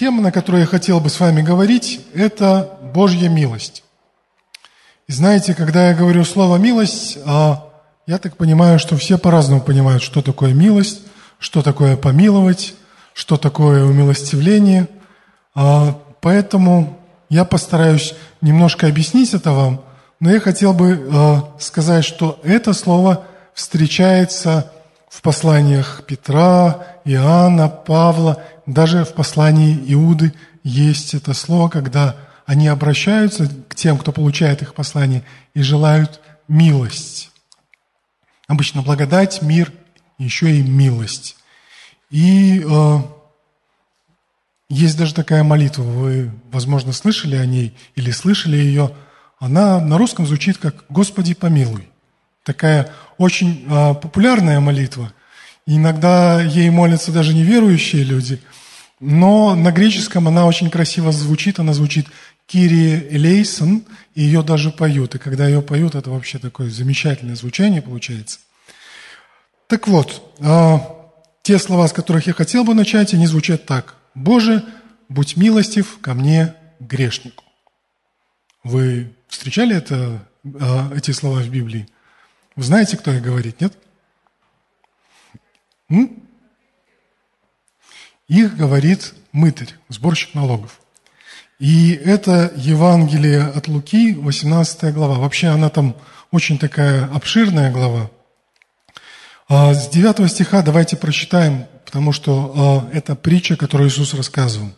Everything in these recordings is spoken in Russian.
Тема, на которую я хотел бы с вами говорить, это Божья милость. И знаете, когда я говорю слово «милость», а, я так понимаю, что все по-разному понимают, что такое милость, что такое помиловать, что такое умилостивление. А, поэтому я постараюсь немножко объяснить это вам, но я хотел бы а, сказать, что это слово встречается в посланиях Петра, Иоанна, Павла, даже в послании Иуды есть это слово, когда они обращаются к тем, кто получает их послание, и желают милость. Обычно благодать, мир, еще и милость. И э, есть даже такая молитва, вы, возможно, слышали о ней или слышали ее. Она на русском звучит как «Господи, помилуй». Такая очень э, популярная молитва. Иногда ей молятся даже неверующие люди, но на греческом она очень красиво звучит. Она звучит «Кирия Элейсон», и ее даже поют. И когда ее поют, это вообще такое замечательное звучание получается. Так вот, э, те слова, с которых я хотел бы начать, они звучат так. «Боже, будь милостив ко мне, грешнику». Вы встречали это, э, эти слова в Библии? Вы знаете, кто их говорит, нет? М? Их говорит мытарь, сборщик налогов. И это Евангелие от Луки, 18 глава. Вообще она там очень такая обширная глава. А с 9 стиха давайте прочитаем, потому что а, это притча, которую Иисус рассказывал.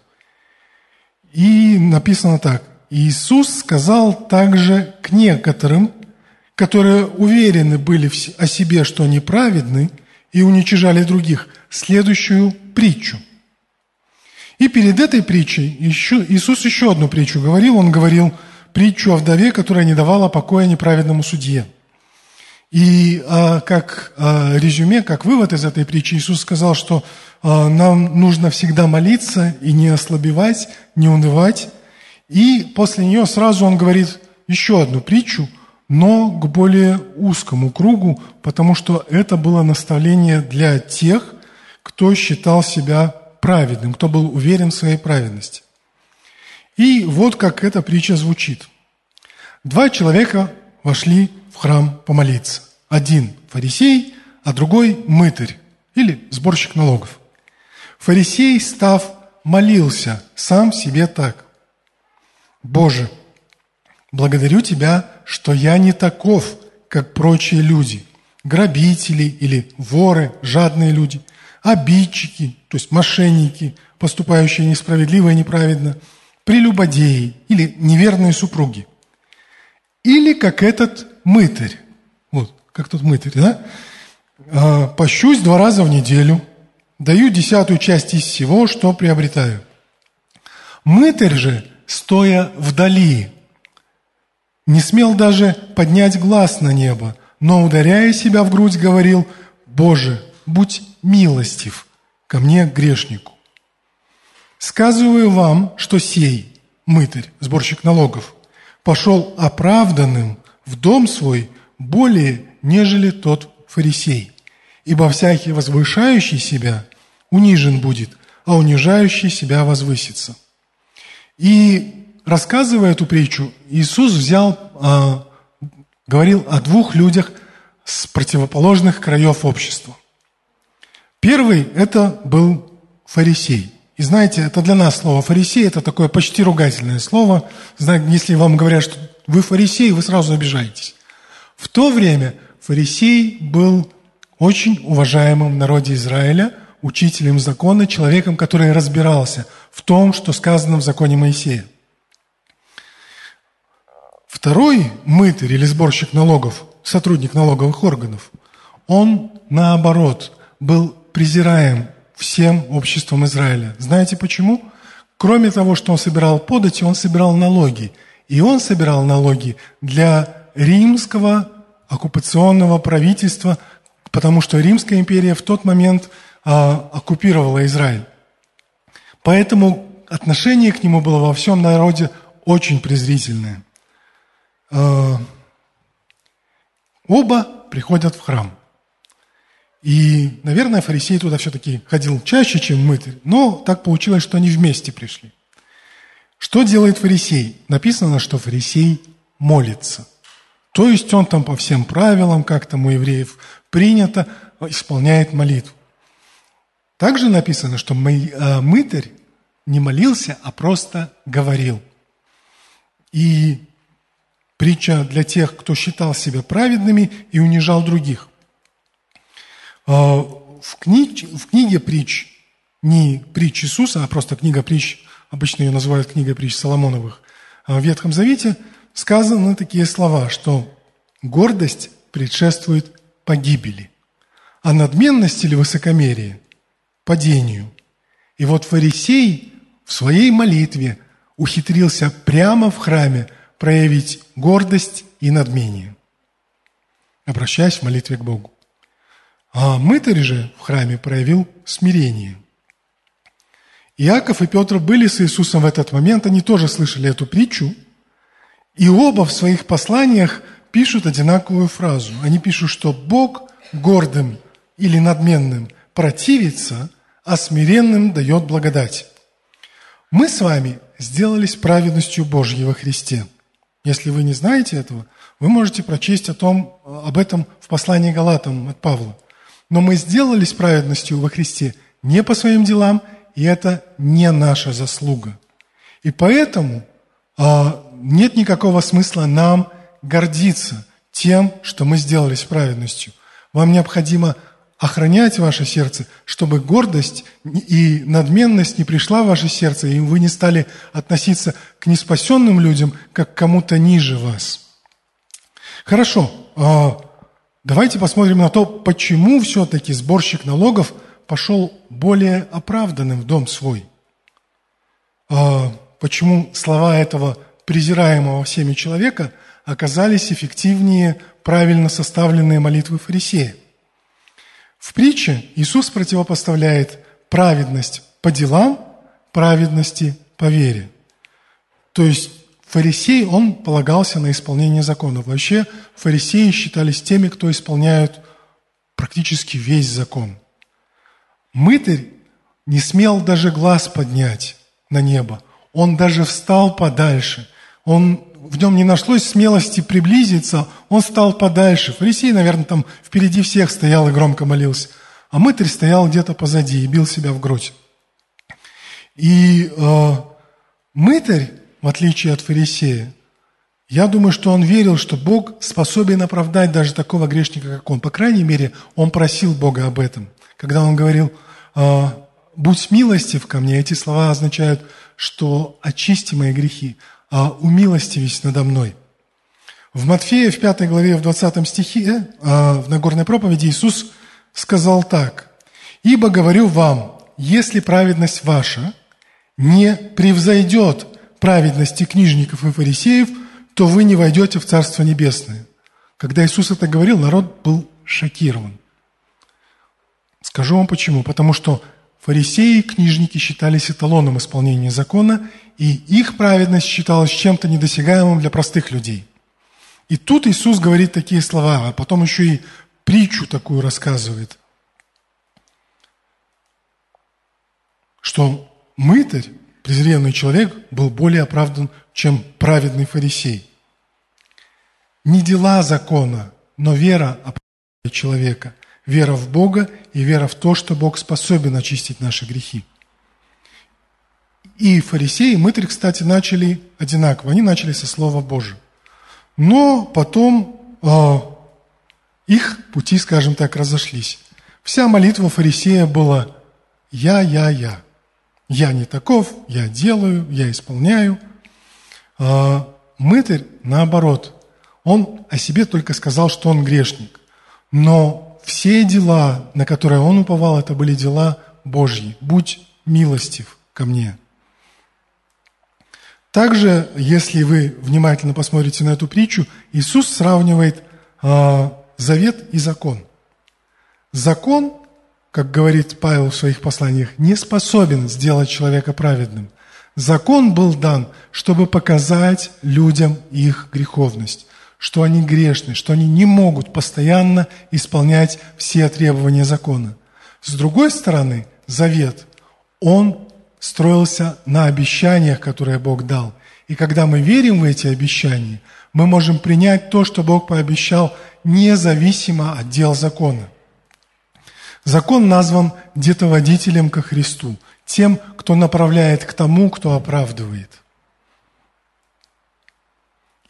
И написано так. Иисус сказал также к некоторым, которые уверены были о себе, что они праведны, и уничижали других, следующую притчу. И перед этой притчей еще, Иисус еще одну притчу говорил. Он говорил притчу о вдове, которая не давала покоя неправедному судье. И а, как а, резюме, как вывод из этой притчи, Иисус сказал, что а, нам нужно всегда молиться и не ослабевать, не унывать. И после нее сразу он говорит еще одну притчу – но к более узкому кругу, потому что это было наставление для тех, кто считал себя праведным, кто был уверен в своей праведности. И вот как эта притча звучит. Два человека вошли в храм помолиться. Один фарисей, а другой мытарь или сборщик налогов. Фарисей, став, молился сам себе так. «Боже, Благодарю Тебя, что я не таков, как прочие люди, грабители или воры, жадные люди, обидчики, то есть мошенники, поступающие несправедливо и неправедно, прелюбодеи или неверные супруги. Или как этот мытарь, вот, как тот мытарь, да? А, пощусь два раза в неделю, даю десятую часть из всего, что приобретаю. Мытарь же, стоя вдали не смел даже поднять глаз на небо, но, ударяя себя в грудь, говорил, «Боже, будь милостив ко мне, грешнику». Сказываю вам, что сей, мытарь, сборщик налогов, пошел оправданным в дом свой более, нежели тот фарисей. Ибо всякий возвышающий себя унижен будет, а унижающий себя возвысится. И рассказывая эту притчу, Иисус взял, а, говорил о двух людях с противоположных краев общества. Первый – это был фарисей. И знаете, это для нас слово «фарисей» – это такое почти ругательное слово. Если вам говорят, что вы фарисей, вы сразу обижаетесь. В то время фарисей был очень уважаемым в народе Израиля, учителем закона, человеком, который разбирался в том, что сказано в законе Моисея. Второй мытарь или сборщик налогов, сотрудник налоговых органов, он, наоборот, был презираем всем обществом Израиля. Знаете почему? Кроме того, что он собирал подати, он собирал налоги. И он собирал налоги для римского оккупационного правительства, потому что Римская империя в тот момент а, оккупировала Израиль. Поэтому отношение к нему было во всем народе очень презрительное. Э, оба приходят в храм. И, наверное, фарисей туда все-таки ходил чаще, чем мытарь, но так получилось, что они вместе пришли. Что делает фарисей? Написано, что фарисей молится. То есть он там по всем правилам, как там у евреев принято, исполняет молитву. Также написано, что э, мытарь не молился, а просто говорил. И притча для тех, кто считал себя праведными и унижал других. А, в, книг, в книге притч, не притч Иисуса, а просто книга притч, обычно ее называют книгой притч Соломоновых, а в Ветхом Завете сказаны такие слова, что гордость предшествует погибели, а надменность или высокомерие – падению. И вот фарисей в своей молитве ухитрился прямо в храме проявить гордость и надмение, обращаясь в молитве к Богу. А мытарь же в храме проявил смирение. Иаков и Петр были с Иисусом в этот момент, они тоже слышали эту притчу, и оба в своих посланиях пишут одинаковую фразу. Они пишут, что Бог гордым или надменным противится, а смиренным дает благодать. Мы с вами сделались праведностью Божьей во Христе. Если вы не знаете этого, вы можете прочесть о том, об этом в послании Галатам от Павла. Но мы сделались праведностью во Христе не по своим делам, и это не наша заслуга. И поэтому а, нет никакого смысла нам гордиться тем, что мы сделались праведностью. Вам необходимо охранять ваше сердце, чтобы гордость и надменность не пришла в ваше сердце, и вы не стали относиться к неспасенным людям, как к кому-то ниже вас. Хорошо, а, Давайте посмотрим на то, почему все-таки сборщик налогов пошел более оправданным в дом свой. А почему слова этого презираемого всеми человека оказались эффективнее правильно составленные молитвы фарисея. В притче Иисус противопоставляет праведность по делам праведности по вере. То есть Фарисей, он полагался на исполнение законов. Вообще фарисеи считались теми, кто исполняют практически весь закон. Мытарь не смел даже глаз поднять на небо. Он даже встал подальше. Он, в нем не нашлось смелости приблизиться, он стал подальше. Фарисей, наверное, там впереди всех стоял и громко молился. А мытарь стоял где-то позади и бил себя в грудь. И э, мытарь в отличие от фарисея. Я думаю, что он верил, что Бог способен оправдать даже такого грешника, как он. По крайней мере, он просил Бога об этом. Когда он говорил, «А, «Будь милостив ко мне», эти слова означают, что очисти мои грехи, а умилостивись надо мной. В Матфея, в 5 главе, в 20 стихе, а, в Нагорной проповеди Иисус сказал так. «Ибо говорю вам, если праведность ваша не превзойдет праведности книжников и фарисеев, то вы не войдете в Царство Небесное. Когда Иисус это говорил, народ был шокирован. Скажу вам почему. Потому что фарисеи и книжники считались эталоном исполнения закона, и их праведность считалась чем-то недосягаемым для простых людей. И тут Иисус говорит такие слова, а потом еще и притчу такую рассказывает, что мытарь презренный человек был более оправдан, чем праведный фарисей. Не дела закона, но вера оправдывает человека. Вера в Бога и вера в то, что Бог способен очистить наши грехи. И фарисеи, мытарь, кстати, начали одинаково. Они начали со Слова Божьего. Но потом э, их пути, скажем так, разошлись. Вся молитва фарисея была «Я, я, я». Я не таков, я делаю, я исполняю. А мытарь, наоборот, он о себе только сказал, что он грешник. Но все дела, на которые он уповал, это были дела Божьи. Будь милостив ко мне. Также, если вы внимательно посмотрите на эту притчу, Иисус сравнивает э, завет и закон. Закон как говорит Павел в своих посланиях, не способен сделать человека праведным. Закон был дан, чтобы показать людям их греховность, что они грешны, что они не могут постоянно исполнять все требования закона. С другой стороны, завет, он строился на обещаниях, которые Бог дал. И когда мы верим в эти обещания, мы можем принять то, что Бог пообещал, независимо от дел закона. Закон назван детоводителем ко Христу, тем, кто направляет к тому, кто оправдывает.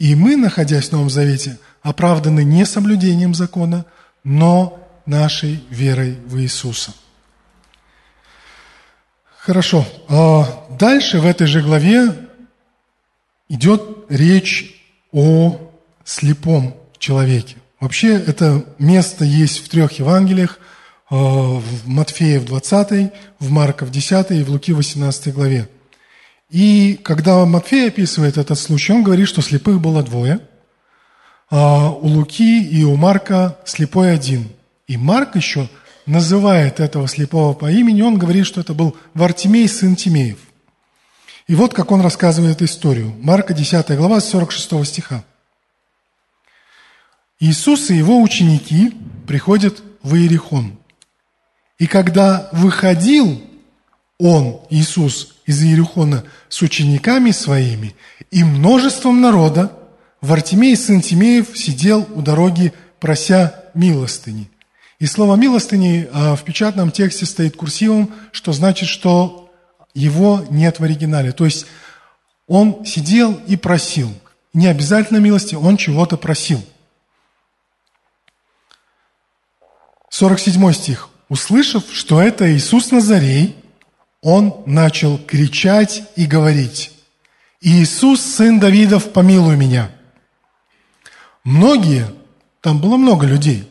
И мы, находясь в Новом Завете, оправданы не соблюдением закона, но нашей верой в Иисуса. Хорошо. А дальше в этой же главе идет речь о слепом человеке. Вообще это место есть в трех Евангелиях, а, в Матфея в 20, в Марка в 10 и в Луки в 18 главе. И когда Матфей описывает этот случай, он говорит, что слепых было двое. А у Луки и у Марка слепой один. И Марк еще называет этого слепого по имени, он говорит, что это был Вартимей, сын Тимеев. И вот как он рассказывает историю. Марка 10 глава, 46 стиха. Иисус и его ученики приходят в Иерихон. И когда выходил он, Иисус, из Иерихона с учениками своими и множеством народа, Вартимей, сын Тимеев, сидел у дороги, прося милостыни. И слово «милостыни» а, в печатном тексте стоит курсивом, что значит, что его нет в оригинале. То есть он сидел и просил. Не обязательно милости, он чего-то просил. 47 стих. Услышав, что это Иисус Назарей, он начал кричать и говорить, «Иисус, сын Давидов, помилуй меня!» Многие, там было много людей,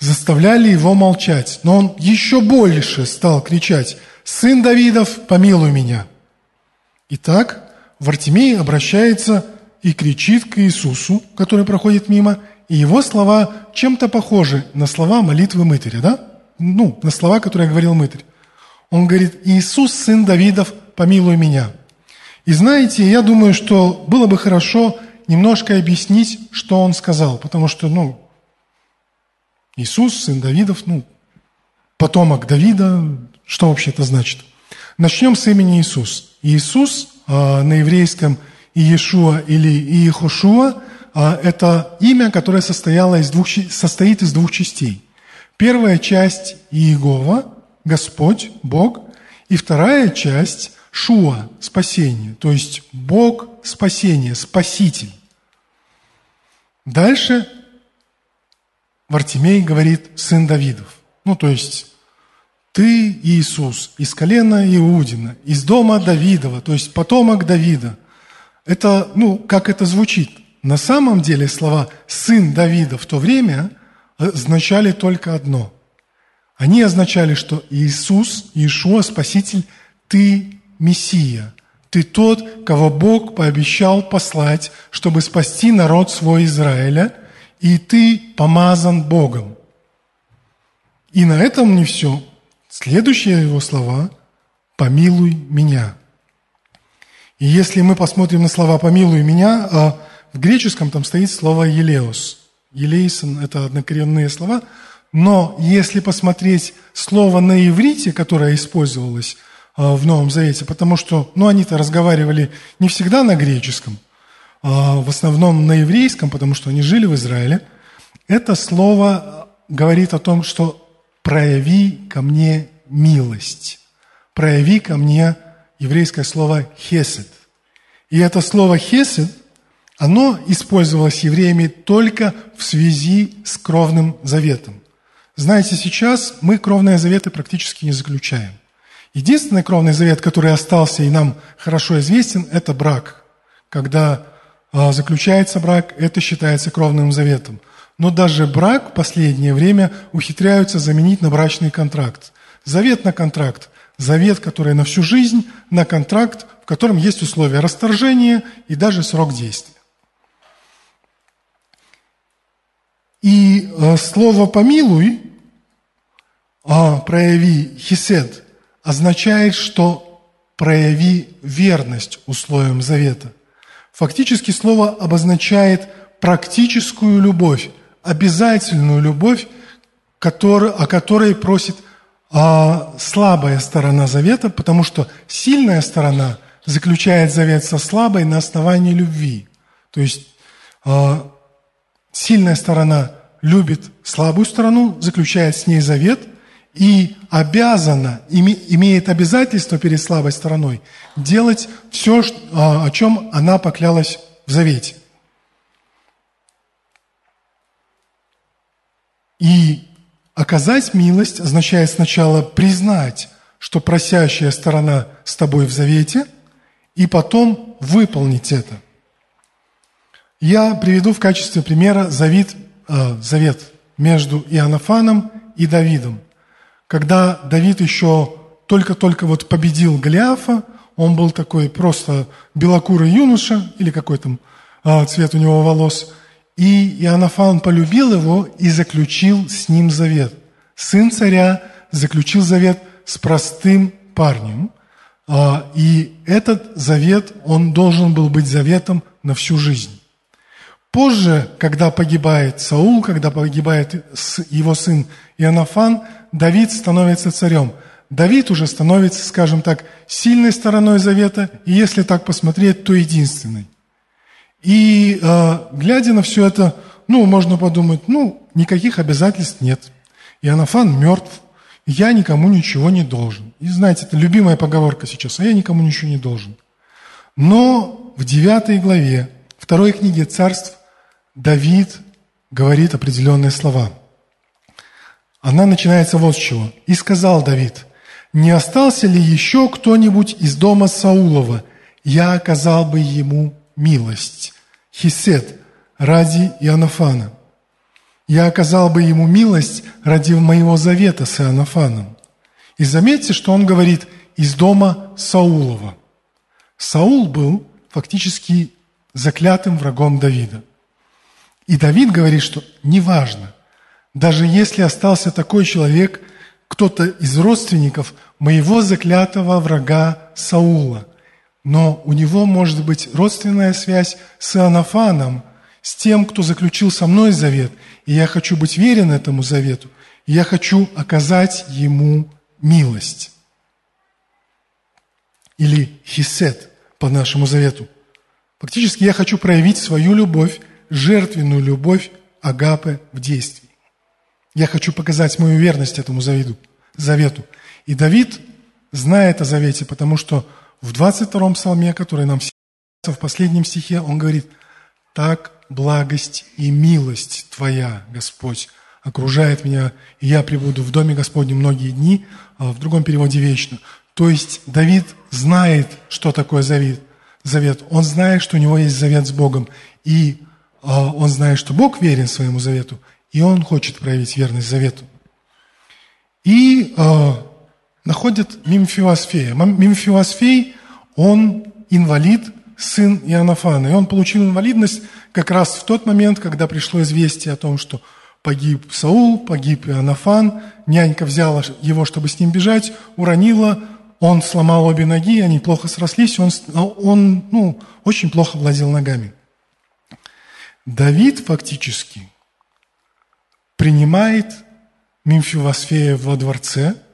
заставляли его молчать, но он еще больше стал кричать, «Сын Давидов, помилуй меня!» Итак, Вартимей обращается и кричит к Иисусу, который проходит мимо, и его слова чем-то похожи на слова молитвы мытаря, да? Ну, на слова, которые говорил мытарь. Он говорит, Иисус, сын Давидов, помилуй меня. И знаете, я думаю, что было бы хорошо немножко объяснить, что он сказал, потому что, ну, Иисус, сын Давидов, ну, потомок Давида, что вообще это значит? Начнем с имени Иисус. Иисус э, на еврейском Иешуа или Иехошуа а, это имя, которое состояло из двух, состоит из двух частей. Первая часть – Иегова, Господь, Бог, и вторая часть – Шуа, спасение, то есть Бог спасение, Спаситель. Дальше Вартимей говорит «сын Давидов». Ну, то есть ты, Иисус, из колена Иудина, из дома Давидова, то есть потомок Давида. Это, ну, как это звучит – на самом деле слова «сын Давида» в то время означали только одно. Они означали, что Иисус, Иешуа, Спаситель, ты Мессия, ты тот, кого Бог пообещал послать, чтобы спасти народ свой Израиля, и ты помазан Богом. И на этом не все. Следующие его слова «помилуй меня». И если мы посмотрим на слова «помилуй меня», а в греческом там стоит слово «елеос». «Елейсон» – это однокоренные слова, но если посмотреть слово на иврите, которое использовалось а, в Новом Завете, потому что, ну, они-то разговаривали не всегда на греческом, а в основном на еврейском, потому что они жили в Израиле, это слово говорит о том, что прояви ко мне милость. Прояви ко мне еврейское слово хесед. И это слово хесед – оно использовалось евреями только в связи с кровным заветом. Знаете, сейчас мы кровные заветы практически не заключаем. Единственный кровный завет, который остался и нам хорошо известен, это брак. Когда а, заключается брак, это считается кровным заветом. Но даже брак в последнее время ухитряются заменить на брачный контракт. Завет на контракт. Завет, который на всю жизнь, на контракт, в котором есть условия расторжения и даже срок действия. И э, слово «помилуй», а прояви хисед, означает, что прояви верность условиям завета. Фактически слово обозначает практическую любовь, обязательную любовь, который, о которой просит а, слабая сторона завета, потому что сильная сторона заключает завет со слабой на основании любви. То есть а, сильная сторона любит слабую сторону, заключает с ней завет и обязана, име, имеет обязательство перед слабой стороной делать все, а, о чем она поклялась в завете. И Оказать милость означает сначала признать, что просящая сторона с тобой в завете, и потом выполнить это. Я приведу в качестве примера завет, э, завет между Иоаннафаном и Давидом. Когда Давид еще только-только вот победил Голиафа, он был такой просто белокурый юноша, или какой там э, цвет у него волос – и Иоаннафан полюбил его и заключил с ним завет. Сын царя заключил завет с простым парнем. А, и этот завет, он должен был быть заветом на всю жизнь. Позже, когда погибает Саул, когда погибает его сын Иоаннафан, Давид становится царем. Давид уже становится, скажем так, сильной стороной завета, и если так посмотреть, то единственной. И э, глядя на все это, ну, можно подумать, ну, никаких обязательств нет. И Анафан мертв, я никому ничего не должен. И знаете, это любимая поговорка сейчас, а я никому ничего не должен. Но в девятой главе второй книги царств Давид говорит определенные слова. Она начинается вот с чего. «И сказал Давид, не остался ли еще кто-нибудь из дома Саулова, я оказал бы ему милость, хисед, ради Иоаннафана. Я оказал бы ему милость ради моего завета с Иоаннафаном. И заметьте, что он говорит из дома Саулова. Саул был фактически заклятым врагом Давида. И Давид говорит, что неважно, даже если остался такой человек, кто-то из родственников моего заклятого врага Саула, но у него может быть родственная связь с Иоаннафаном, с тем, кто заключил со мной завет, и я хочу быть верен этому завету, и я хочу оказать ему милость. Или хисет по нашему завету. Фактически я хочу проявить свою любовь, жертвенную любовь Агапы в действии. Я хочу показать мою верность этому завету. завету. И Давид знает о завете, потому что в 22-м псалме, который нам в последнем стихе, он говорит, «Так благость и милость Твоя, Господь, окружает меня, и я пребуду в доме Господнем многие дни», а в другом переводе «вечно». То есть Давид знает, что такое завет. завет. Он знает, что у него есть завет с Богом, и а, он знает, что Бог верен своему завету, и он хочет проявить верность завету. И а, находят Мимфиосфея. Мимфиосфей, он инвалид, сын Иоаннафана. И он получил инвалидность как раз в тот момент, когда пришло известие о том, что погиб Саул, погиб Иоаннафан, нянька взяла его, чтобы с ним бежать, уронила, он сломал обе ноги, они плохо срослись, он, он ну, очень плохо владел ногами. Давид фактически принимает Мимфивосфея во дворце –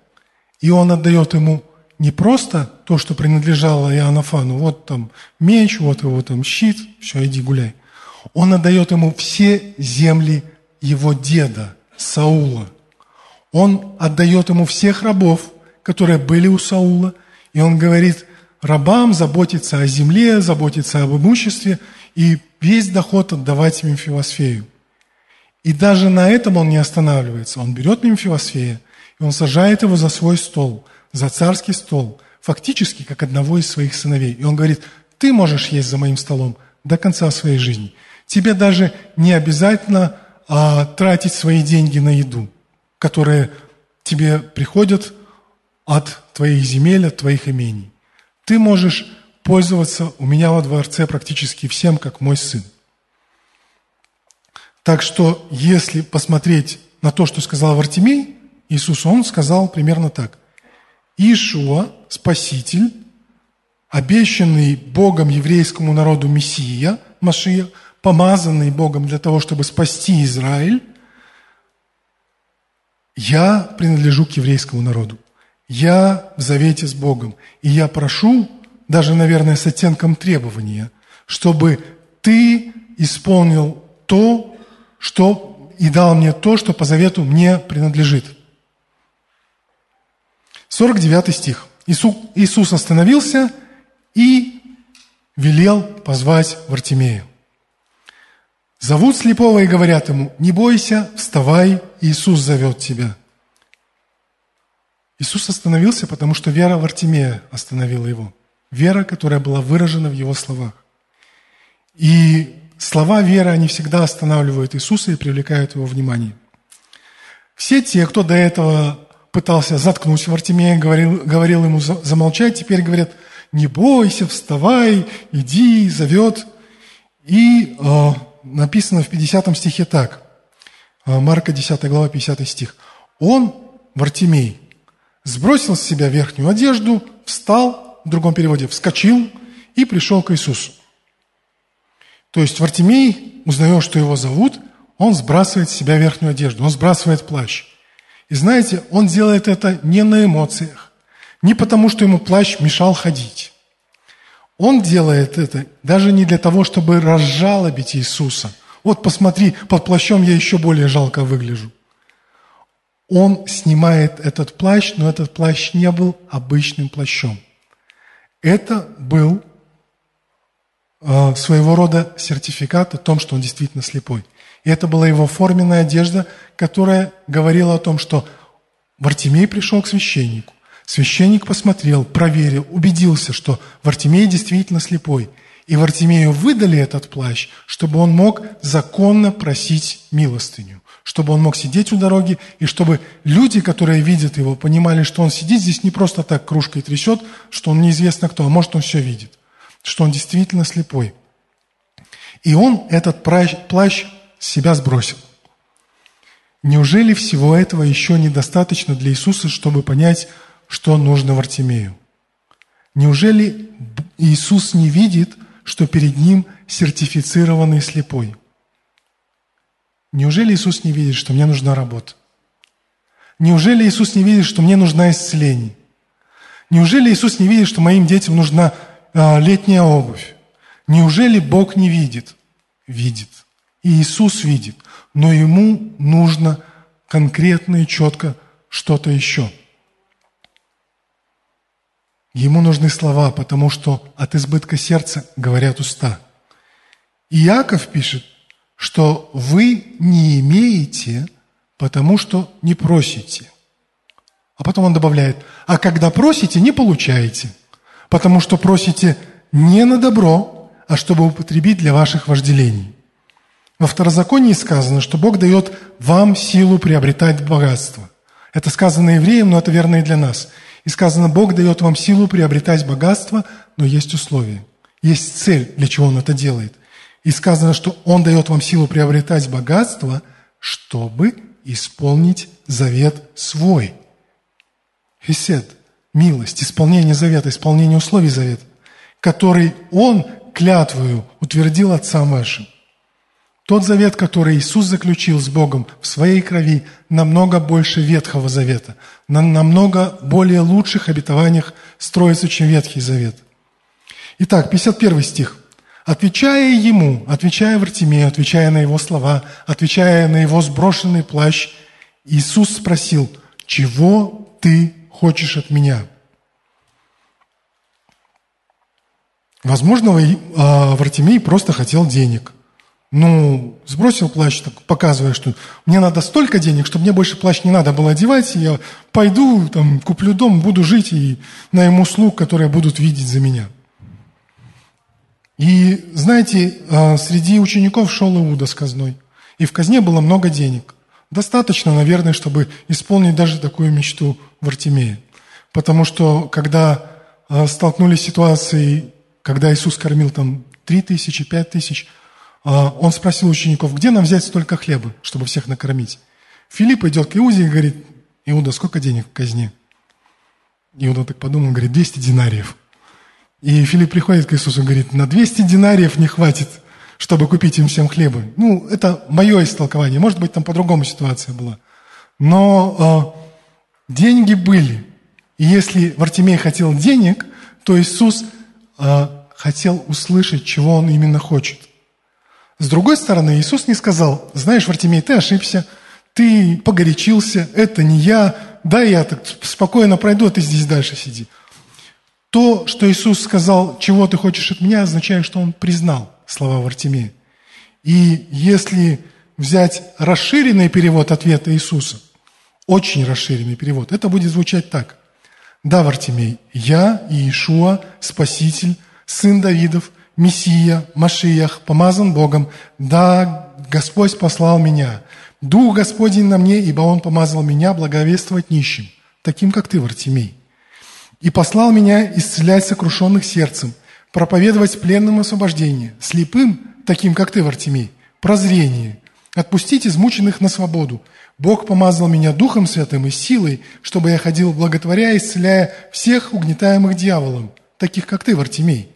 и он отдает ему не просто то, что принадлежало Иоаннафану, вот там меч, вот его там щит, все, иди гуляй. Он отдает ему все земли его деда, Саула. Он отдает ему всех рабов, которые были у Саула, и он говорит рабам заботиться о земле, заботиться об имуществе и весь доход отдавать Мемфивосфею. И даже на этом он не останавливается. Он берет Мемфивосфея – и он сажает его за свой стол, за царский стол, фактически как одного из своих сыновей. И он говорит, ты можешь есть за моим столом до конца своей жизни. Тебе даже не обязательно а, тратить свои деньги на еду, которые тебе приходят от твоих земель, от твоих имений. Ты можешь пользоваться у меня во дворце практически всем, как мой сын. Так что, если посмотреть на то, что сказал Вартимей, Иисус, он сказал примерно так. Ишуа, Спаситель, обещанный Богом еврейскому народу Мессия, Машия, помазанный Богом для того, чтобы спасти Израиль, я принадлежу к еврейскому народу. Я в завете с Богом. И я прошу, даже, наверное, с оттенком требования, чтобы ты исполнил то, что и дал мне то, что по завету мне принадлежит. 49 стих. Иисус остановился и велел позвать Вартимея. Зовут слепого и говорят ему, не бойся, вставай, Иисус зовет тебя. Иисус остановился, потому что вера Вартимея остановила его. Вера, которая была выражена в его словах. И слова веры, они всегда останавливают Иисуса и привлекают его внимание. Все те, кто до этого пытался заткнуть Вартимея, говорил, говорил ему замолчать, теперь говорят, не бойся, вставай, иди, зовет. И э, написано в 50 стихе так, э, Марка 10 глава, 50 стих. Он, Вартимей, сбросил с себя верхнюю одежду, встал, в другом переводе, вскочил и пришел к Иисусу. То есть Вартимей, узнает, что его зовут, он сбрасывает с себя верхнюю одежду, он сбрасывает плащ. И знаете, он делает это не на эмоциях, не потому, что ему плащ мешал ходить. Он делает это даже не для того, чтобы разжалобить Иисуса. Вот посмотри, под плащом я еще более жалко выгляжу. Он снимает этот плащ, но этот плащ не был обычным плащом. Это был своего рода сертификат о том, что он действительно слепой. И это была его форменная одежда, которая говорила о том, что Вартимей пришел к священнику. Священник посмотрел, проверил, убедился, что Вартимей действительно слепой. И Вартимею выдали этот плащ, чтобы он мог законно просить милостыню, чтобы он мог сидеть у дороги, и чтобы люди, которые видят его, понимали, что он сидит здесь не просто так кружкой трясет, что он неизвестно кто, а может он все видит, что он действительно слепой. И он этот плащ, с себя сбросил. Неужели всего этого еще недостаточно для Иисуса, чтобы понять, что нужно Вартимею? Неужели Иисус не видит, что перед ним сертифицированный слепой? Неужели Иисус не видит, что мне нужна работа? Неужели Иисус не видит, что мне нужна исцеление? Неужели Иисус не видит, что моим детям нужна летняя обувь? Неужели Бог не видит? Видит. И Иисус видит. Но ему нужно конкретно и четко что-то еще – Ему нужны слова, потому что от избытка сердца говорят уста. И Иаков пишет, что вы не имеете, потому что не просите. А потом он добавляет, а когда просите, не получаете, потому что просите не на добро, а чтобы употребить для ваших вожделений. Во второзаконии сказано, что Бог дает вам силу приобретать богатство. Это сказано евреям, но это верно и для нас – и сказано, Бог дает вам силу приобретать богатство, но есть условия. Есть цель, для чего Он это делает. И сказано, что Он дает вам силу приобретать богатство, чтобы исполнить завет свой. Хесед, милость, исполнение завета, исполнение условий завета, который Он клятвою утвердил отцам вашим. Тот завет, который Иисус заключил с Богом в своей крови, намного больше Ветхого Завета, на намного более лучших обетованиях строится, чем Ветхий Завет. Итак, 51 стих. Отвечая ему, отвечая Вартимею, отвечая на его слова, отвечая на его сброшенный плащ, Иисус спросил, чего ты хочешь от меня? Возможно, а, Вартимей просто хотел денег – ну, сбросил плащ, так, показывая, что мне надо столько денег, чтобы мне больше плащ не надо было одевать, и я пойду, там, куплю дом, буду жить и найму слуг, которые будут видеть за меня. И, знаете, а, среди учеников шел Иуда с казной, и в казне было много денег. Достаточно, наверное, чтобы исполнить даже такую мечту в Артемее. Потому что, когда а, столкнулись с ситуацией, когда Иисус кормил там три тысячи, пять тысяч – а, он спросил учеников, где нам взять столько хлеба, чтобы всех накормить? Филипп идет к Иуде и говорит, Иуда, сколько денег в казне? Иуда так подумал, говорит, 200 динариев. И Филипп приходит к Иисусу и говорит, на 200 динариев не хватит чтобы купить им всем хлеба. Ну, это мое истолкование. Может быть, там по-другому ситуация была. Но э, деньги были. И если Вартимей хотел денег, то Иисус э, хотел услышать, чего он именно хочет. С другой стороны, Иисус не сказал, знаешь, Вартимей, ты ошибся, ты погорячился, это не я, да, я так спокойно пройду, а ты здесь дальше сиди. То, что Иисус сказал, чего ты хочешь от меня, означает, что Он признал слова Вартимея. И если взять расширенный перевод ответа Иисуса, очень расширенный перевод, это будет звучать так. Да, Вартимей, я, Иешуа, Спаситель, Сын Давидов, Мессия, Машиях, помазан Богом. Да, Господь послал меня. Дух Господень на мне, ибо Он помазал меня благовествовать нищим, таким, как ты, Вартимей. И послал меня исцелять сокрушенных сердцем, проповедовать пленным освобождение, слепым, таким, как ты, Вартимей, прозрение, отпустить измученных на свободу. Бог помазал меня Духом Святым и силой, чтобы я ходил благотворя, исцеляя всех угнетаемых дьяволом, таких, как ты, Вартимей.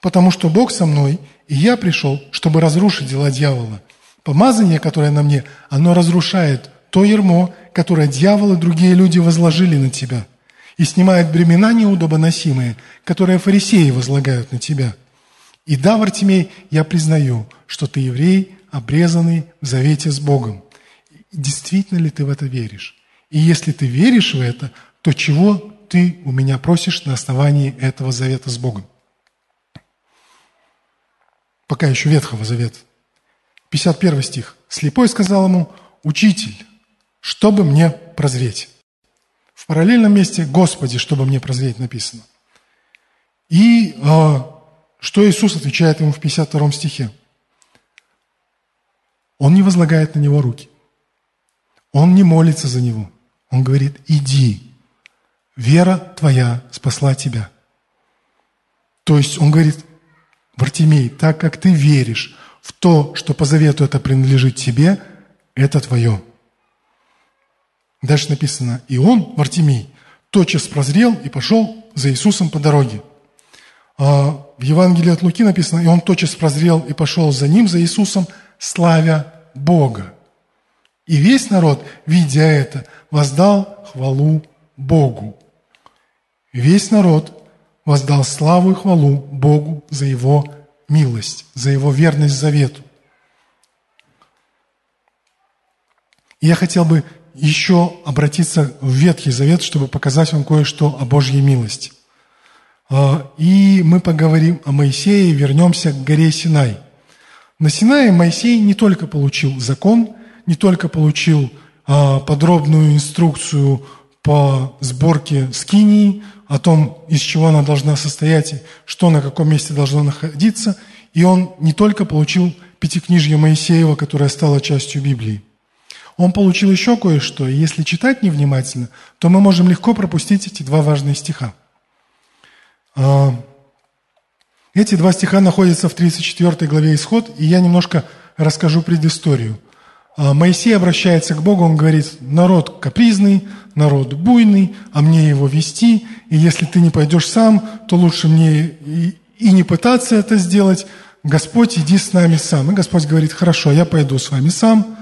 Потому что Бог со мной, и я пришел, чтобы разрушить дела дьявола. Помазание, которое на мне, оно разрушает то ермо, которое дьявол и другие люди возложили на тебя, и снимает бремена неудобоносимые, которые фарисеи возлагают на тебя. И да, Вартимей, я признаю, что ты еврей, обрезанный в завете с Богом. Действительно ли ты в это веришь? И если ты веришь в это, то чего ты у меня просишь на основании этого завета с Богом? Пока еще Ветхого Завета. 51 стих. Слепой сказал ему, «Учитель, чтобы мне прозреть». В параллельном месте «Господи, чтобы мне прозреть» написано. И э, что Иисус отвечает ему в 52 стихе? Он не возлагает на него руки. Он не молится за него. Он говорит, иди, вера твоя спасла тебя. То есть он говорит, Вартимей, так как ты веришь в то, что по завету это принадлежит тебе, это твое. Дальше написано, и он, Вартимей, тотчас прозрел и пошел за Иисусом по дороге. А в Евангелии от Луки написано, и он тотчас прозрел и пошел за ним, за Иисусом, славя Бога. И весь народ, видя это, воздал хвалу Богу. Весь народ воздал славу и хвалу Богу за его милость, за его верность завету. И я хотел бы еще обратиться в Ветхий Завет, чтобы показать вам кое-что о Божьей милости. А, и мы поговорим о Моисее, вернемся к горе Синай. На Синае Моисей не только получил закон, не только получил а, подробную инструкцию по сборке скинии, о том, из чего она должна состоять, что на каком месте должно находиться. И он не только получил Пятикнижье Моисеева, которое стало частью Библии. Он получил еще кое-что, и если читать невнимательно, то мы можем легко пропустить эти два важные стиха. А, эти два стиха находятся в 34 главе Исход, и я немножко расскажу предысторию – а Моисей обращается к Богу, он говорит, народ капризный, народ буйный, а мне его вести, и если ты не пойдешь сам, то лучше мне и, не пытаться это сделать, Господь, иди с нами сам. И Господь говорит, хорошо, я пойду с вами сам,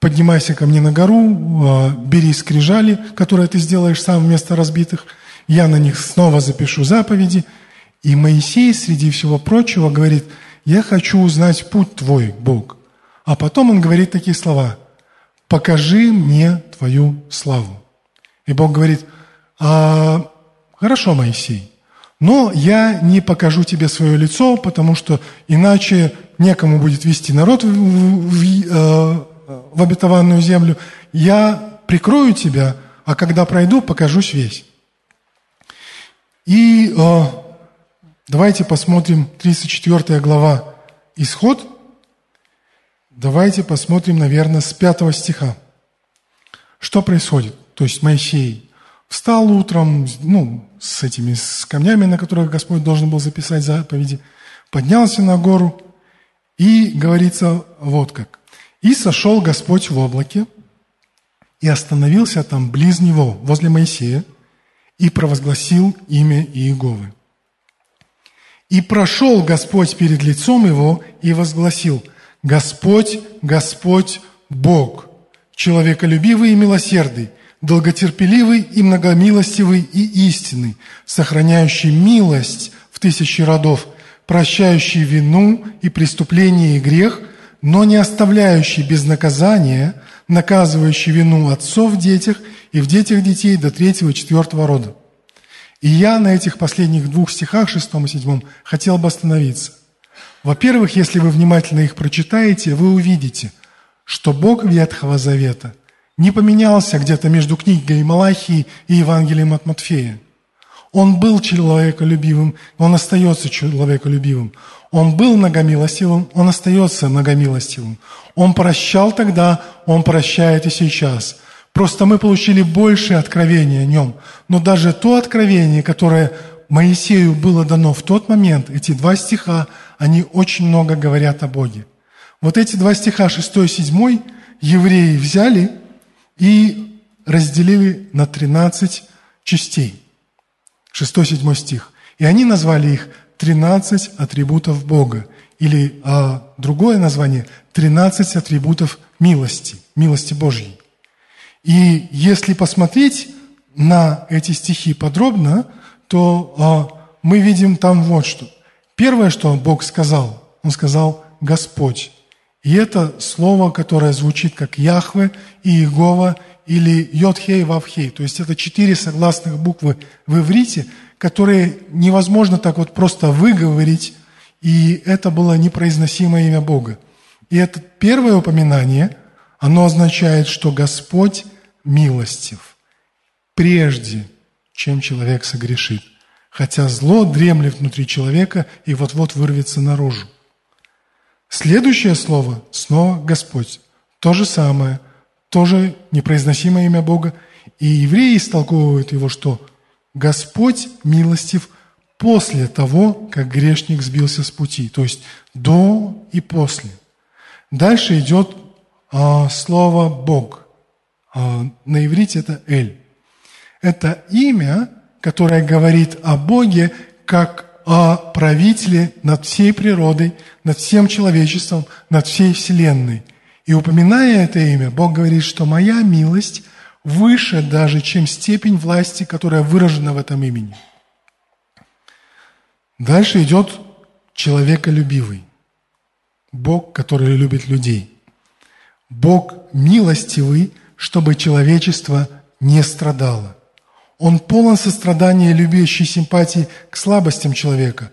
поднимайся ко мне на гору, а, бери скрижали, которые ты сделаешь сам вместо разбитых, я на них снова запишу заповеди. И Моисей, среди всего прочего, говорит, я хочу узнать путь твой, Бог. А потом он говорит такие слова. «Покажи мне твою славу». И Бог говорит, а, хорошо, Моисей, но я не покажу тебе свое лицо, потому что иначе некому будет вести народ в, в, в, э, в обетованную землю. Я прикрою тебя, а когда пройду, покажусь весь. И э, давайте посмотрим 34 глава Исход, Давайте посмотрим, наверное, с пятого стиха. Что происходит? То есть Моисей встал утром, ну, с этими с камнями, на которых Господь должен был записать заповеди, поднялся на гору, и говорится вот как. «И сошел Господь в облаке, и остановился там близ него, возле Моисея, и провозгласил имя Иеговы. И прошел Господь перед лицом его и возгласил, Господь, Господь, Бог, человеколюбивый и милосердный, долготерпеливый и многомилостивый и истинный, сохраняющий милость в тысячи родов, прощающий вину и преступление и грех, но не оставляющий без наказания, наказывающий вину отцов в детях и в детях детей до третьего и четвертого рода. И я на этих последних двух стихах, шестом и седьмом, хотел бы остановиться. Во-первых, если вы внимательно их прочитаете, вы увидите, что Бог Ветхого Завета не поменялся где-то между книгой Малахии и Евангелием от Матфея. Он был человеколюбивым, он остается человеколюбивым. Он был многомилостивым, он остается многомилостивым. Он прощал тогда, он прощает и сейчас. Просто мы получили больше откровения о нем. Но даже то откровение, которое Моисею было дано в тот момент, эти два стиха, они очень много говорят о Боге. Вот эти два стиха, 6 и 7, евреи взяли и разделили на 13 частей. 6-7 стих. И они назвали их 13 атрибутов Бога. Или а, другое название – 13 атрибутов милости, милости Божьей. И если посмотреть на эти стихи подробно, то а, мы видим там вот что. Первое, что Бог сказал, Он сказал «Господь». И это слово, которое звучит как Яхве и Иегова или Йодхей Вавхей. То есть это четыре согласных буквы в иврите, которые невозможно так вот просто выговорить, и это было непроизносимое имя Бога. И это первое упоминание, оно означает, что Господь милостив, прежде, чем человек согрешит. Хотя зло дремлет внутри человека и вот-вот вырвется наружу. Следующее слово снова Господь. То же самое, тоже непроизносимое имя Бога. И евреи истолковывают его, что Господь милостив после того, как грешник сбился с пути, то есть до и после. Дальше идет а, слово Бог. А, на иврите это Эль. Это имя, которое говорит о Боге как о правителе над всей природой, над всем человечеством, над всей Вселенной. И упоминая это имя, Бог говорит, что моя милость выше даже, чем степень власти, которая выражена в этом имени. Дальше идет человеколюбивый. Бог, который любит людей. Бог милостивый, чтобы человечество не страдало. Он полон сострадания, любящей симпатии к слабостям человека.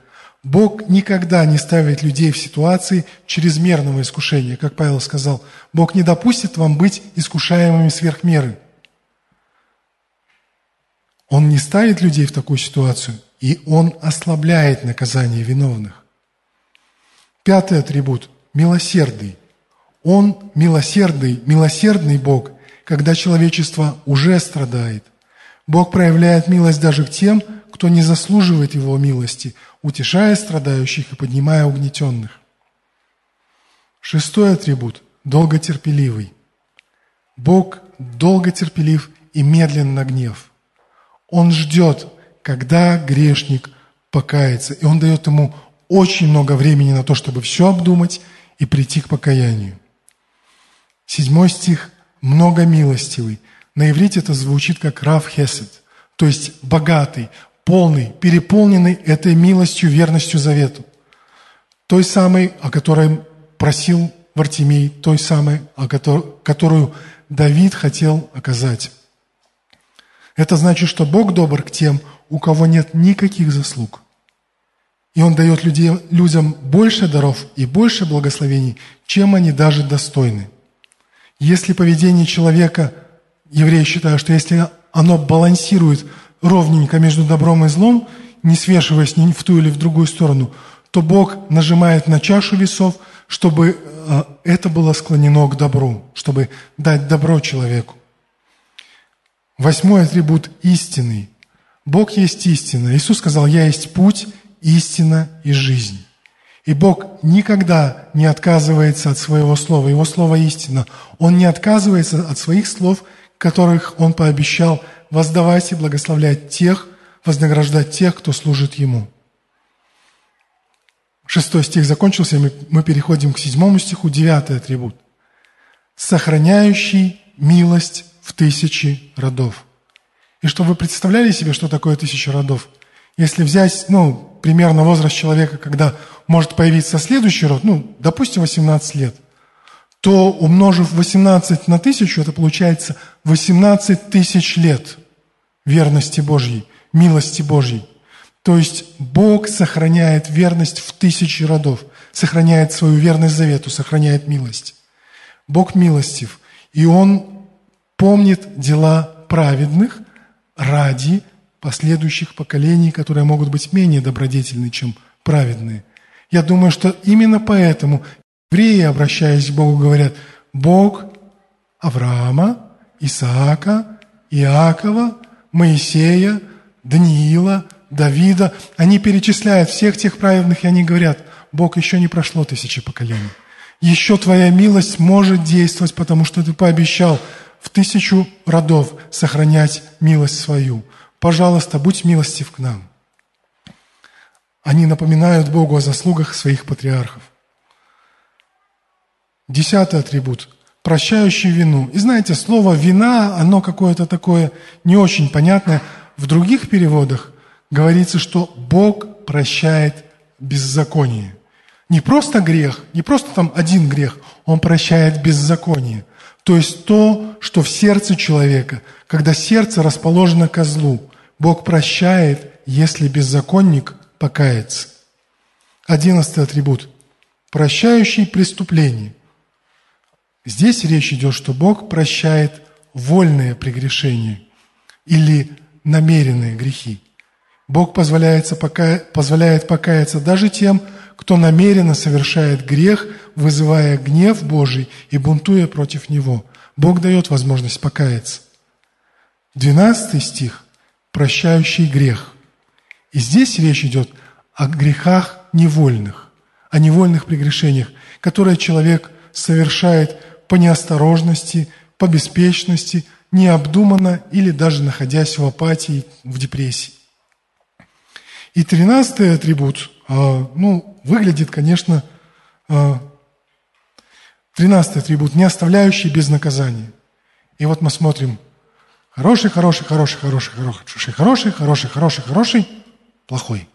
Бог никогда не ставит людей в ситуации чрезмерного искушения. Как Павел сказал, Бог не допустит вам быть искушаемыми сверх меры. Он не ставит людей в такую ситуацию, и Он ослабляет наказание виновных. Пятый атрибут – милосердный. Он милосердный, милосердный Бог, когда человечество уже страдает – Бог проявляет милость даже к тем, кто не заслуживает Его милости, утешая страдающих и поднимая угнетенных. Шестой атрибут – долготерпеливый. Бог долготерпелив и медлен на гнев. Он ждет, когда грешник покается, и Он дает ему очень много времени на то, чтобы все обдумать и прийти к покаянию. Седьмой стих – много милостивый – на иврите это звучит как Рав Хесед, то есть богатый, полный, переполненный этой милостью, верностью завету. Той самой, о которой просил Вартимей, той самой, о которой, которую Давид хотел оказать. Это значит, что Бог добр к тем, у кого нет никаких заслуг. И Он дает людей, людям больше даров и больше благословений, чем они даже достойны. Если поведение человека – евреи считают, что если оно балансирует ровненько между добром и злом, не свешиваясь ни в ту или в другую сторону, то Бог нажимает на чашу весов, чтобы э, это было склонено к добру, чтобы дать добро человеку. Восьмой атрибут – истинный. Бог есть истина. Иисус сказал, «Я есть путь, истина и жизнь». И Бог никогда не отказывается от своего слова. Его слово истина. Он не отказывается от своих слов – которых Он пообещал воздавать и благословлять тех, вознаграждать тех, кто служит Ему. Шестой стих закончился, мы, переходим к седьмому стиху, девятый атрибут. Сохраняющий милость в тысячи родов. И чтобы вы представляли себе, что такое тысяча родов, если взять, ну, примерно возраст человека, когда может появиться следующий род, ну, допустим, 18 лет, то умножив 18 на тысячу, это получается 18 тысяч лет верности Божьей, милости Божьей. То есть Бог сохраняет верность в тысячи родов, сохраняет свою верность завету, сохраняет милость. Бог милостив, и Он помнит дела праведных ради последующих поколений, которые могут быть менее добродетельны, чем праведные. Я думаю, что именно поэтому евреи, обращаясь к Богу, говорят, Бог Авраама, Исаака, Иакова, Моисея, Даниила, Давида. Они перечисляют всех тех праведных, и они говорят, Бог, еще не прошло тысячи поколений. Еще Твоя милость может действовать, потому что Ты пообещал в тысячу родов сохранять милость свою. Пожалуйста, будь милостив к нам. Они напоминают Богу о заслугах своих патриархов. Десятый атрибут – прощающий вину. И знаете, слово «вина», оно какое-то такое не очень понятное. В других переводах говорится, что Бог прощает беззаконие. Не просто грех, не просто там один грех, Он прощает беззаконие. То есть то, что в сердце человека, когда сердце расположено ко злу, Бог прощает, если беззаконник покается. Одиннадцатый атрибут. Прощающий преступление. Здесь речь идет, что Бог прощает вольные прегрешения или намеренные грехи. Бог позволяет, позволяет покаяться даже тем, кто намеренно совершает грех, вызывая гнев Божий и бунтуя против него. Бог дает возможность покаяться. Двенадцатый стих – прощающий грех. И здесь речь идет о грехах невольных, о невольных прегрешениях, которые человек совершает по неосторожности, по беспечности, необдуманно или даже находясь в апатии, в депрессии. И тринадцатый атрибут, а, ну, выглядит, конечно, а, тринадцатый атрибут, не оставляющий без наказания. И вот мы смотрим, хороший, хороший, хороший, хороший, хороший, хороший, хороший, хороший, хороший, плохой.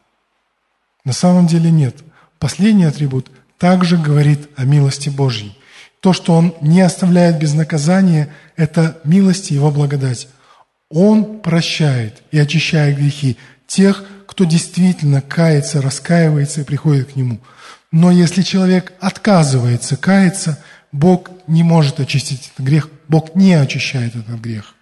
На самом деле нет. Последний атрибут также говорит о милости Божьей. То, что Он не оставляет без наказания, это милость и Его благодать. Он прощает и очищает грехи тех, кто действительно кается, раскаивается и приходит к Нему. Но если человек отказывается каяться, Бог не может очистить этот грех, Бог не очищает этот грех.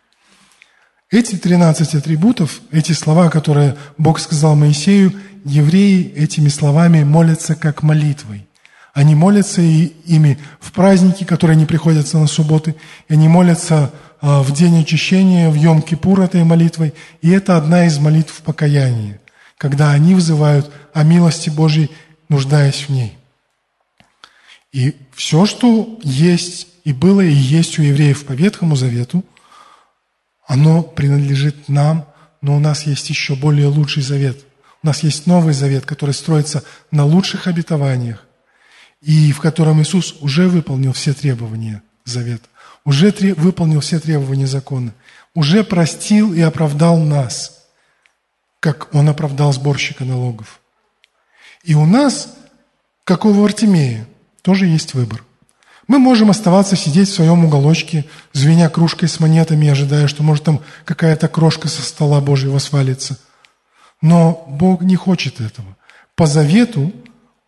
Эти 13 атрибутов, эти слова, которые Бог сказал Моисею, евреи этими словами молятся как молитвой. Они молятся ими в праздники, которые не приходятся на субботы, и они молятся а, в день очищения, в Йом-Кипур этой молитвой, и это одна из молитв покаяния, когда они вызывают о милости Божьей, нуждаясь в ней. И все, что есть и было и есть у евреев по Ветхому Завету, оно принадлежит нам, но у нас есть еще более лучший завет. У нас есть новый завет, который строится на лучших обетованиях, и в котором Иисус уже выполнил все требования завета, уже выполнил все требования закона, уже простил и оправдал нас, как Он оправдал сборщика налогов. И у нас, как у Артемея, тоже есть выбор. Мы можем оставаться сидеть в своем уголочке, звеня кружкой с монетами, ожидая, что может там какая-то крошка со стола Божьего свалится. Но Бог не хочет этого. По завету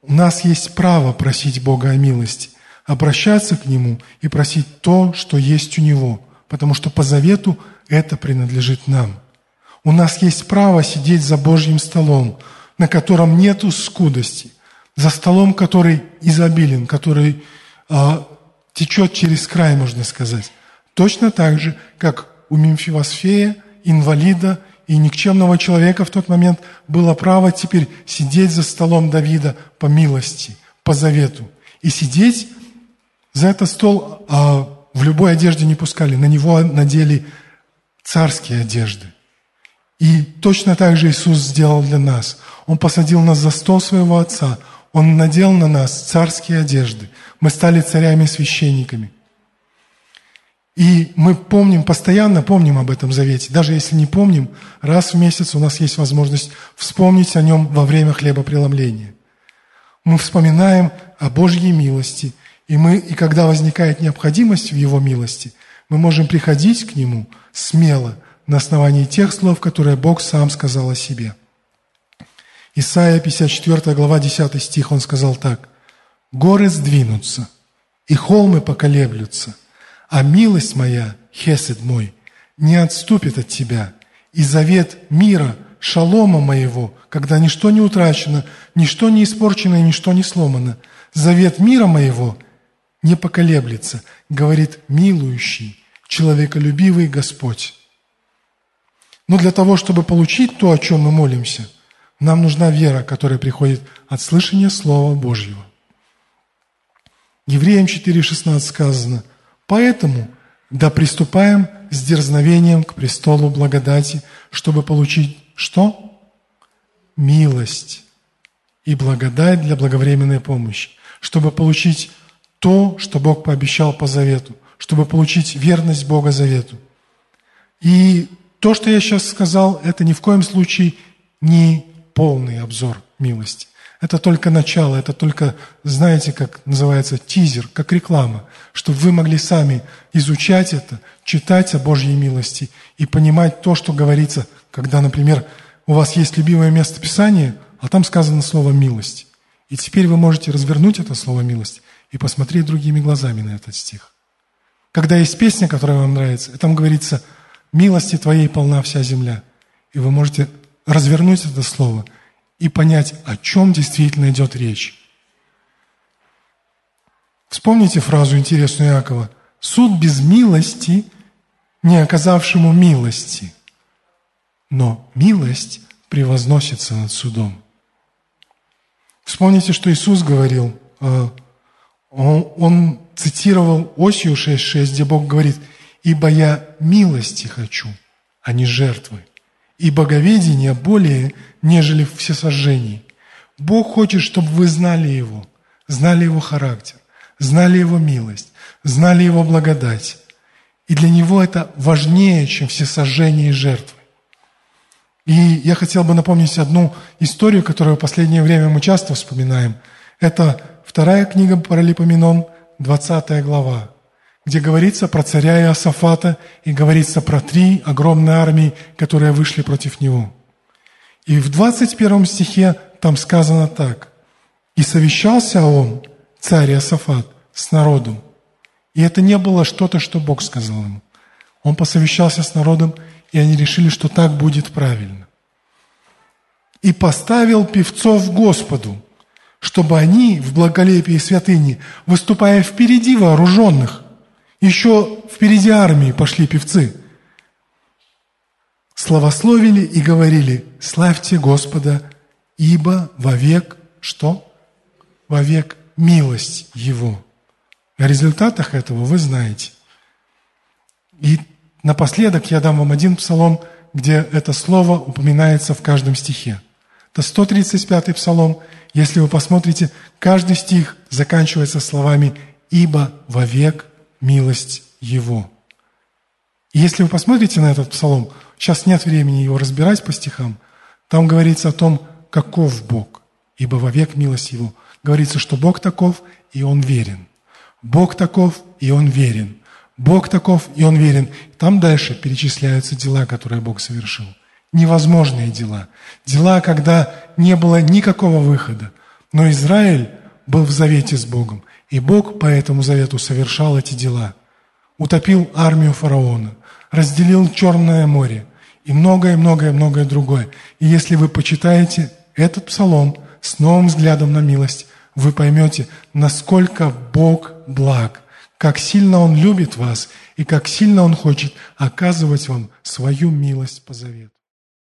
у нас есть право просить Бога о милости, обращаться к Нему и просить то, что есть у Него, потому что по завету это принадлежит нам. У нас есть право сидеть за Божьим столом, на котором нету скудости, за столом, который изобилен, который э, течет через край, можно сказать. Точно так же, как у Мимфивосфея, инвалида и никчемного человека в тот момент было право теперь сидеть за столом Давида по милости, по завету. И сидеть за этот стол а, в любой одежде не пускали, на него надели царские одежды. И точно так же Иисус сделал для нас. Он посадил нас за стол своего Отца, Он надел на нас царские одежды. Мы стали царями и священниками. И мы помним, постоянно помним об этом завете. Даже если не помним, раз в месяц у нас есть возможность вспомнить о нем во время хлебопреломления. Мы вспоминаем о Божьей милости. И, мы, и когда возникает необходимость в Его милости, мы можем приходить к Нему смело на основании тех слов, которые Бог сам сказал о себе – Исайя 54 глава 10 стих, он сказал так. «Горы сдвинутся, и холмы поколеблются, а милость моя, хесед мой, не отступит от тебя, и завет мира, шалома моего, когда ничто не утрачено, ничто не испорчено и ничто не сломано, завет мира моего не поколеблется, говорит милующий, человеколюбивый Господь». Но для того, чтобы получить то, о чем мы молимся – нам нужна вера, которая приходит от слышания Слова Божьего. Евреям 4.16 сказано, «Поэтому да приступаем с дерзновением к престолу благодати, чтобы получить что? Милость и благодать для благовременной помощи, чтобы получить то, что Бог пообещал по завету, чтобы получить верность Бога завету. И то, что я сейчас сказал, это ни в коем случае не полный обзор милости. Это только начало, это только, знаете, как называется, тизер, как реклама, чтобы вы могли сами изучать это, читать о Божьей милости и понимать то, что говорится, когда, например, у вас есть любимое место Писания, а там сказано слово «милость». И теперь вы можете развернуть это слово «милость» и посмотреть другими глазами на этот стих. Когда есть песня, которая вам нравится, и там говорится «милости Твоей полна вся земля», и вы можете развернуть это слово и понять, о чем действительно идет речь. Вспомните фразу интересную Иакова. «Суд без милости, не оказавшему милости, но милость превозносится над судом». Вспомните, что Иисус говорил. Э, он цитировал Осию 6.6, где Бог говорит, «Ибо я милости хочу, а не жертвы» и боговедение более, нежели всесожжений. Бог хочет, чтобы вы знали Его, знали Его характер, знали Его милость, знали Его благодать. И для Него это важнее, чем всесожжение и жертвы. И я хотел бы напомнить одну историю, которую в последнее время мы часто вспоминаем. Это вторая книга Паралипоменон, 20 глава где говорится про царя Иосафата и говорится про три огромные армии, которые вышли против него. И в 21 стихе там сказано так. «И совещался он, царь Иосафат, с народом». И это не было что-то, что Бог сказал ему. Он посовещался с народом, и они решили, что так будет правильно. «И поставил певцов Господу, чтобы они в благолепии святыни, выступая впереди вооруженных, еще впереди армии пошли певцы. Славословили и говорили, славьте Господа, ибо вовек что? Вовек милость Его. О результатах этого вы знаете. И напоследок я дам вам один псалом, где это слово упоминается в каждом стихе. Это 135-й псалом. Если вы посмотрите, каждый стих заканчивается словами «ибо вовек милость Его. И если вы посмотрите на этот псалом, сейчас нет времени его разбирать по стихам, там говорится о том, каков Бог, ибо вовек милость Его. Говорится, что Бог таков, и Он верен. Бог таков, и Он верен. Бог таков, и Он верен. Там дальше перечисляются дела, которые Бог совершил. Невозможные дела. Дела, когда не было никакого выхода. Но Израиль был в завете с Богом. И Бог по этому завету совершал эти дела. Утопил армию фараона, разделил Черное море и многое-многое-многое другое. И если вы почитаете этот псалом с новым взглядом на милость, вы поймете, насколько Бог благ, как сильно Он любит вас и как сильно Он хочет оказывать вам свою милость по завету.